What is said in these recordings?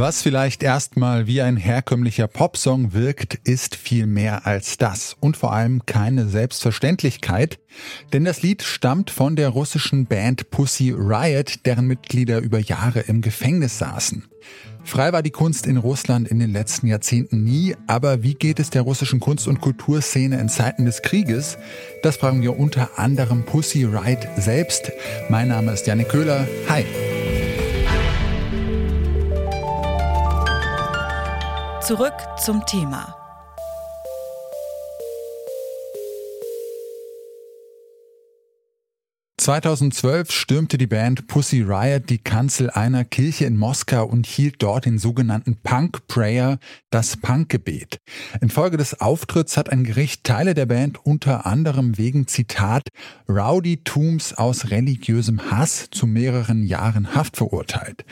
Was vielleicht erstmal wie ein herkömmlicher Popsong wirkt, ist viel mehr als das und vor allem keine Selbstverständlichkeit, denn das Lied stammt von der russischen Band Pussy Riot, deren Mitglieder über Jahre im Gefängnis saßen. Frei war die Kunst in Russland in den letzten Jahrzehnten nie, aber wie geht es der russischen Kunst- und Kulturszene in Zeiten des Krieges? Das fragen wir unter anderem Pussy Riot selbst. Mein Name ist Janik Köhler. Hi. Zurück zum Thema. ...2012 stürmte die Band Pussy Riot die Kanzel einer Kirche in Moskau und hielt dort den sogenannten Punk Prayer, das Punkgebet. Infolge des Auftritts hat ein Gericht Teile der Band unter anderem wegen, Zitat, Rowdy-Tums aus religiösem Hass zu mehreren Jahren Haft verurteilt.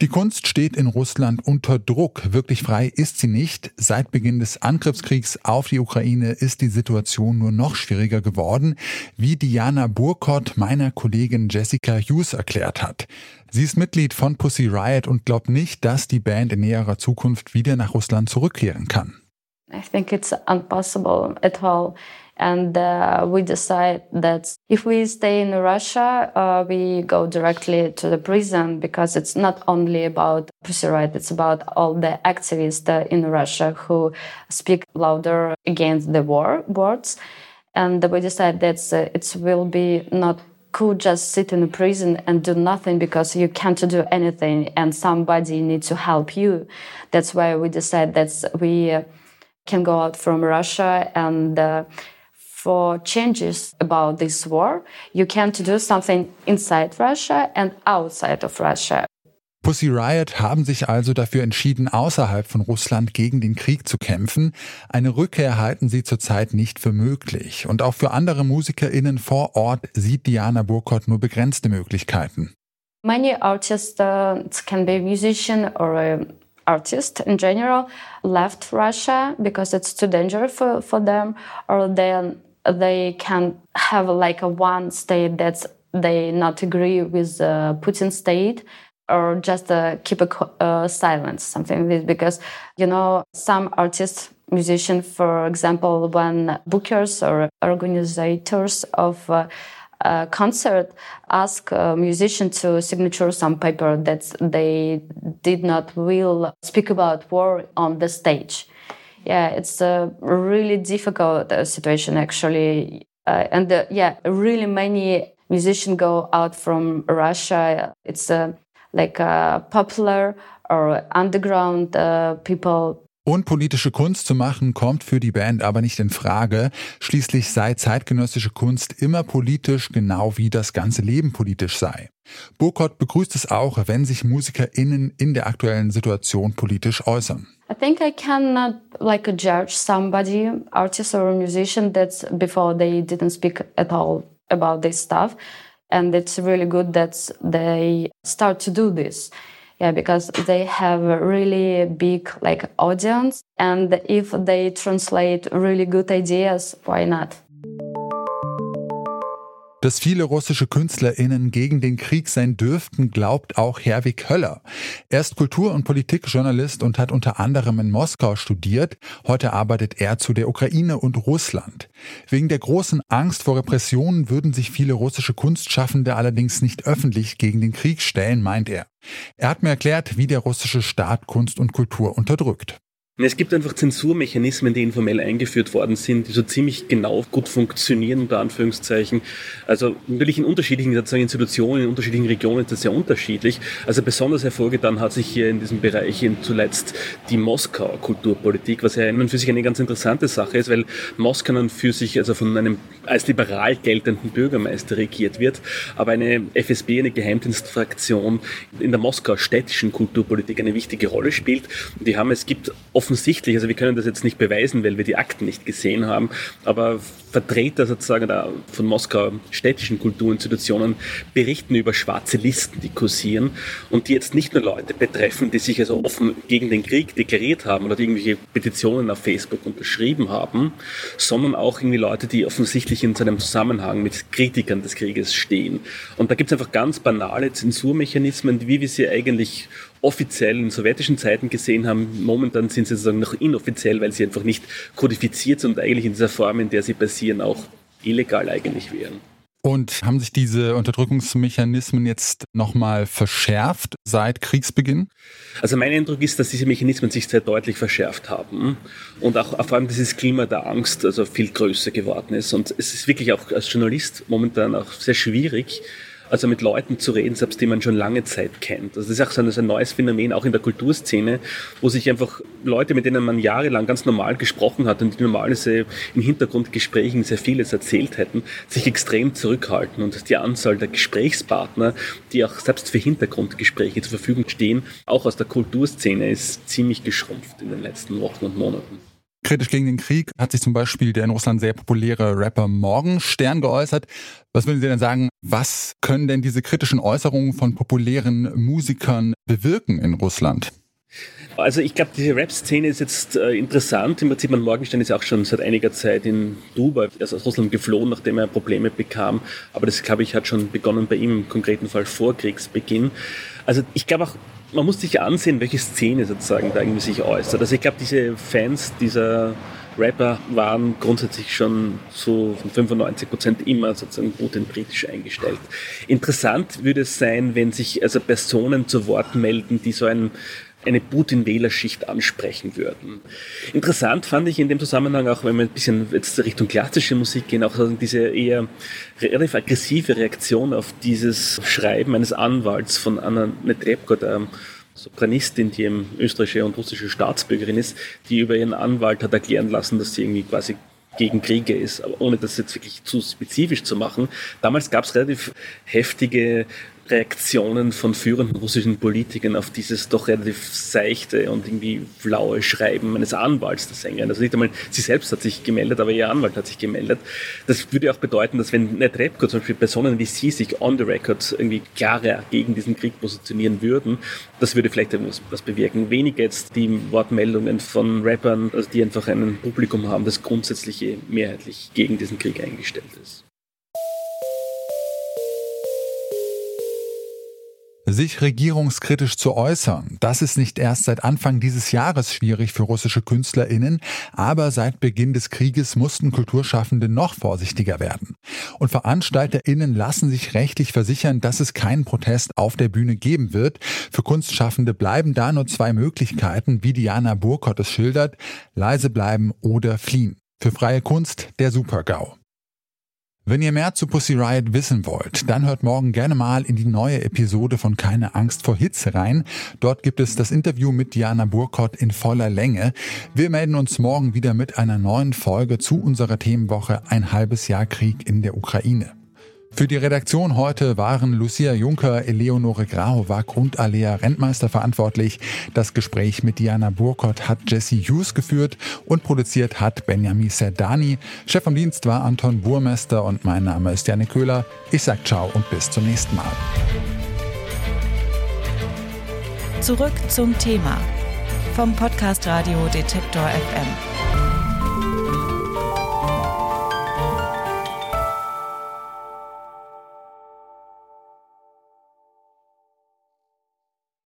Die Kunst steht in Russland unter Druck. Wirklich frei ist sie nicht. Seit Beginn des Angriffskriegs auf die Ukraine ist die Situation nur noch schwieriger geworden, wie Diana Burkott meiner Kollegin Jessica Hughes erklärt hat. Sie ist Mitglied von Pussy Riot und glaubt nicht, dass die Band in näherer Zukunft wieder nach Russland zurückkehren kann. I think it's impossible at all. And uh, we decide that if we stay in Russia, uh, we go directly to the prison because it's not only about Pussy Riot, it's about all the activists in Russia who speak louder against the war words. And we decide that uh, it will be not cool just sit in a prison and do nothing because you can't do anything and somebody needs to help you. That's why we decide that we uh, can go out from Russia and uh, for changes about this war, you can do something inside Russia and outside of Russia. Pussy Riot haben sich also dafür entschieden, außerhalb von Russland gegen den Krieg zu kämpfen. Eine Rückkehr halten sie zurzeit nicht für möglich. Und auch für andere MusikerInnen vor Ort sieht Diana Burkott nur begrenzte Möglichkeiten. Many artists uh, can be a musician or a artist in general left Russia because it's too dangerous for, for them or they they can have like a one state that's they not agree with the Putin state or just uh, keep a uh, silence, something like this. Because, you know, some artists, musicians, for example, when bookers or organizers of uh, a concert ask a musician to signature some paper that they did not will speak about war on the stage yeah, it's a really difficult uh, situation actually. Uh, and uh, yeah, really many musicians go out from Russia. It's uh, like uh, popular or underground uh, people Unpolitische Kunst zu machen kommt für die Band aber nicht in Frage. Schließlich sei zeitgenössische Kunst immer politisch, genau wie das ganze Leben politisch sei. Burkott begrüßt es auch, wenn sich MusikerInnen in der aktuellen Situation politisch äußern. I think I cannot like judge somebody, artist or musician, that's before they didn't speak at all about this stuff. And it's really good that they start to do this. Yeah, because they have a really big like audience, and if they translate really good ideas, why not? Dass viele russische KünstlerInnen gegen den Krieg sein dürften, glaubt auch Herwig Höller. Er ist Kultur- und Politikjournalist und hat unter anderem in Moskau studiert. Heute arbeitet er zu der Ukraine und Russland. Wegen der großen Angst vor Repressionen würden sich viele russische Kunstschaffende allerdings nicht öffentlich gegen den Krieg stellen, meint er. Er hat mir erklärt, wie der russische Staat Kunst und Kultur unterdrückt. Es gibt einfach Zensurmechanismen, die informell eingeführt worden sind, die so ziemlich genau gut funktionieren, unter Anführungszeichen. Also natürlich in unterschiedlichen Institutionen, in unterschiedlichen Regionen ist das sehr unterschiedlich. Also besonders hervorgetan hat sich hier in diesem Bereich zuletzt die Moskauer Kulturpolitik, was ja für sich eine ganz interessante Sache ist, weil Moskau dann für sich also von einem als liberal geltenden Bürgermeister regiert wird, aber eine FSB, eine Geheimdienstfraktion in der Moskauer städtischen Kulturpolitik eine wichtige Rolle spielt. Die haben, es gibt offensichtlich, also wir können das jetzt nicht beweisen, weil wir die Akten nicht gesehen haben, aber Vertreter sozusagen von Moskau städtischen Kulturinstitutionen berichten über schwarze Listen, die kursieren und die jetzt nicht nur Leute betreffen, die sich also offen gegen den Krieg deklariert haben oder die irgendwelche Petitionen auf Facebook unterschrieben haben, sondern auch irgendwie Leute, die offensichtlich in seinem Zusammenhang mit Kritikern des Krieges stehen. Und da gibt es einfach ganz banale Zensurmechanismen, wie wir sie eigentlich offiziell in sowjetischen Zeiten gesehen haben. Momentan sind sie sozusagen noch inoffiziell, weil sie einfach nicht kodifiziert sind und eigentlich in dieser Form, in der sie passieren, auch illegal eigentlich wären. Und haben sich diese Unterdrückungsmechanismen jetzt nochmal verschärft seit Kriegsbeginn? Also mein Eindruck ist, dass diese Mechanismen sich sehr deutlich verschärft haben und auch vor allem dieses Klima der Angst also viel größer geworden ist. Und es ist wirklich auch als Journalist momentan auch sehr schwierig, also mit Leuten zu reden, selbst die man schon lange Zeit kennt. Also das ist auch so ein, so ein neues Phänomen, auch in der Kulturszene, wo sich einfach Leute, mit denen man jahrelang ganz normal gesprochen hat und die normalerweise im Hintergrundgesprächen sehr vieles erzählt hätten, sich extrem zurückhalten und die Anzahl der Gesprächspartner, die auch selbst für Hintergrundgespräche zur Verfügung stehen, auch aus der Kulturszene ist ziemlich geschrumpft in den letzten Wochen und Monaten. Kritisch gegen den Krieg hat sich zum Beispiel der in Russland sehr populäre Rapper Morgenstern geäußert. Was würden Sie denn sagen, was können denn diese kritischen Äußerungen von populären Musikern bewirken in Russland? Also ich glaube, diese Rap-Szene ist jetzt äh, interessant. Im Prinzip, Morgenstern ist auch schon seit einiger Zeit in Dubai, er ist aus Russland geflohen, nachdem er Probleme bekam. Aber das, glaube ich, hat schon begonnen bei ihm im konkreten Fall vor Kriegsbeginn. Also ich glaube auch, man muss sich ansehen, welche Szene sozusagen da irgendwie sich äußert. Also ich glaube, diese Fans dieser Rapper waren grundsätzlich schon so von 95 Prozent immer sozusagen Putin-britisch eingestellt. Interessant würde es sein, wenn sich also Personen zu Wort melden, die so ein eine Putin-Wählerschicht ansprechen würden. Interessant fand ich in dem Zusammenhang auch, wenn wir ein bisschen jetzt Richtung klassische Musik gehen, auch diese eher relativ aggressive Reaktion auf dieses Schreiben eines Anwalts von Anna Netrebko, der Sopranistin, die eben österreichische und russische Staatsbürgerin ist, die über ihren Anwalt hat erklären lassen, dass sie irgendwie quasi gegen Kriege ist, aber ohne das jetzt wirklich zu spezifisch zu machen. Damals gab es relativ heftige Reaktionen von führenden russischen Politikern auf dieses doch relativ seichte und irgendwie flaue Schreiben eines Anwalts der Sängerin. Also nicht einmal sie selbst hat sich gemeldet, aber ihr Anwalt hat sich gemeldet. Das würde auch bedeuten, dass wenn Netrebko zum Beispiel Personen wie sie sich on the record irgendwie klarer gegen diesen Krieg positionieren würden, das würde vielleicht etwas was bewirken. Weniger jetzt die Wortmeldungen von Rappern, also die einfach ein Publikum haben, das grundsätzlich mehrheitlich gegen diesen Krieg eingestellt ist. Sich regierungskritisch zu äußern, das ist nicht erst seit Anfang dieses Jahres schwierig für russische Künstlerinnen, aber seit Beginn des Krieges mussten Kulturschaffende noch vorsichtiger werden. Und Veranstalterinnen lassen sich rechtlich versichern, dass es keinen Protest auf der Bühne geben wird. Für Kunstschaffende bleiben da nur zwei Möglichkeiten, wie Diana Burkott es schildert, leise bleiben oder fliehen. Für freie Kunst der Super-GAU. Wenn ihr mehr zu Pussy Riot wissen wollt, dann hört morgen gerne mal in die neue Episode von Keine Angst vor Hitze rein. Dort gibt es das Interview mit Diana Burkott in voller Länge. Wir melden uns morgen wieder mit einer neuen Folge zu unserer Themenwoche Ein halbes Jahr Krieg in der Ukraine. Für die Redaktion heute waren Lucia Juncker, Eleonore Grahowack und Alea Rentmeister verantwortlich. Das Gespräch mit Diana Burkott hat Jesse Hughes geführt und produziert hat Benjamin Serdani. Chef vom Dienst war Anton Burmester und mein Name ist Janik Köhler. Ich sag ciao und bis zum nächsten Mal. Zurück zum Thema vom Podcast Radio Detektor FM.